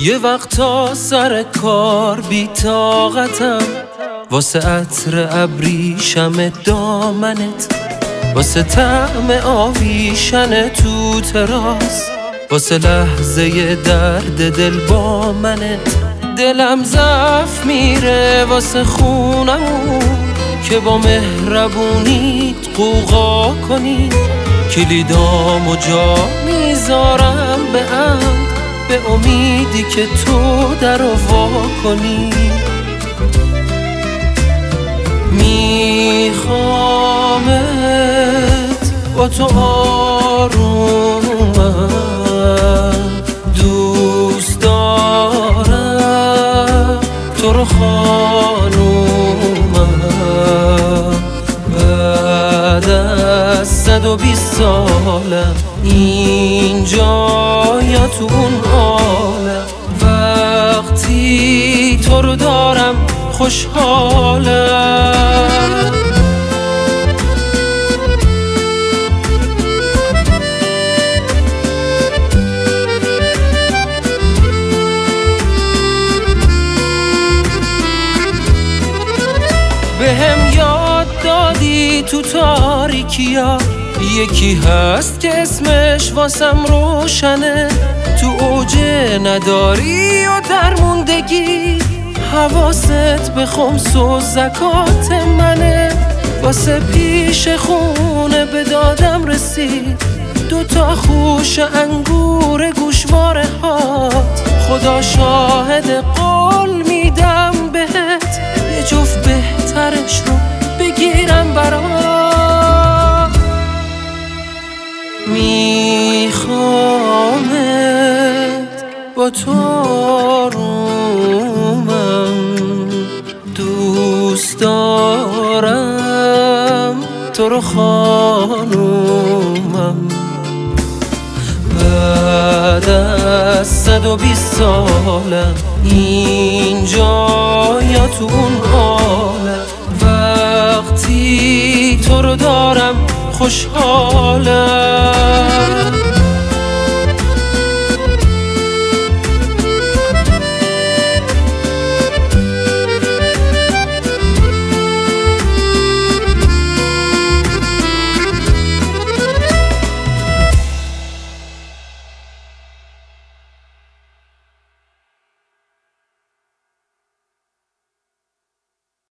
یه وقتا سر کار بی طاقتم واسه عطر ابریشم دامنت واسه طعم آویشن تو تراس واسه لحظه درد دل با منت. دلم زف میره واسه خونمون که با مهربونیت قوقا کنی. کلیدامو جا می‌ذارم به عمد به امیدی که تو در وا کنی. میخوامت با تو آرومم دوست دارم. تو رو خانومم. بعد از صد و بیست سالم اینجا یا تو اون دارم خوشحالم. بهم یاد دادی تو تاریکیا؟ یکی هست که اسمش واسم روشنه. تو اوجه نداری و درموندگی. حواست به خمس و زکات منه. واسه پیش خونه به دادم رسید. دو تا خوش انگور گوشواره هات. خدا شاهد قول میدم بهت. یه جفت بهترش رو بگیرم برات. میخوامت با تو آرومم دوست دارم تو رو خانومم. بعد از صد و بیست سالم اینجا یا تو اون عالم. وقتی تو رو دارم خوشحالم.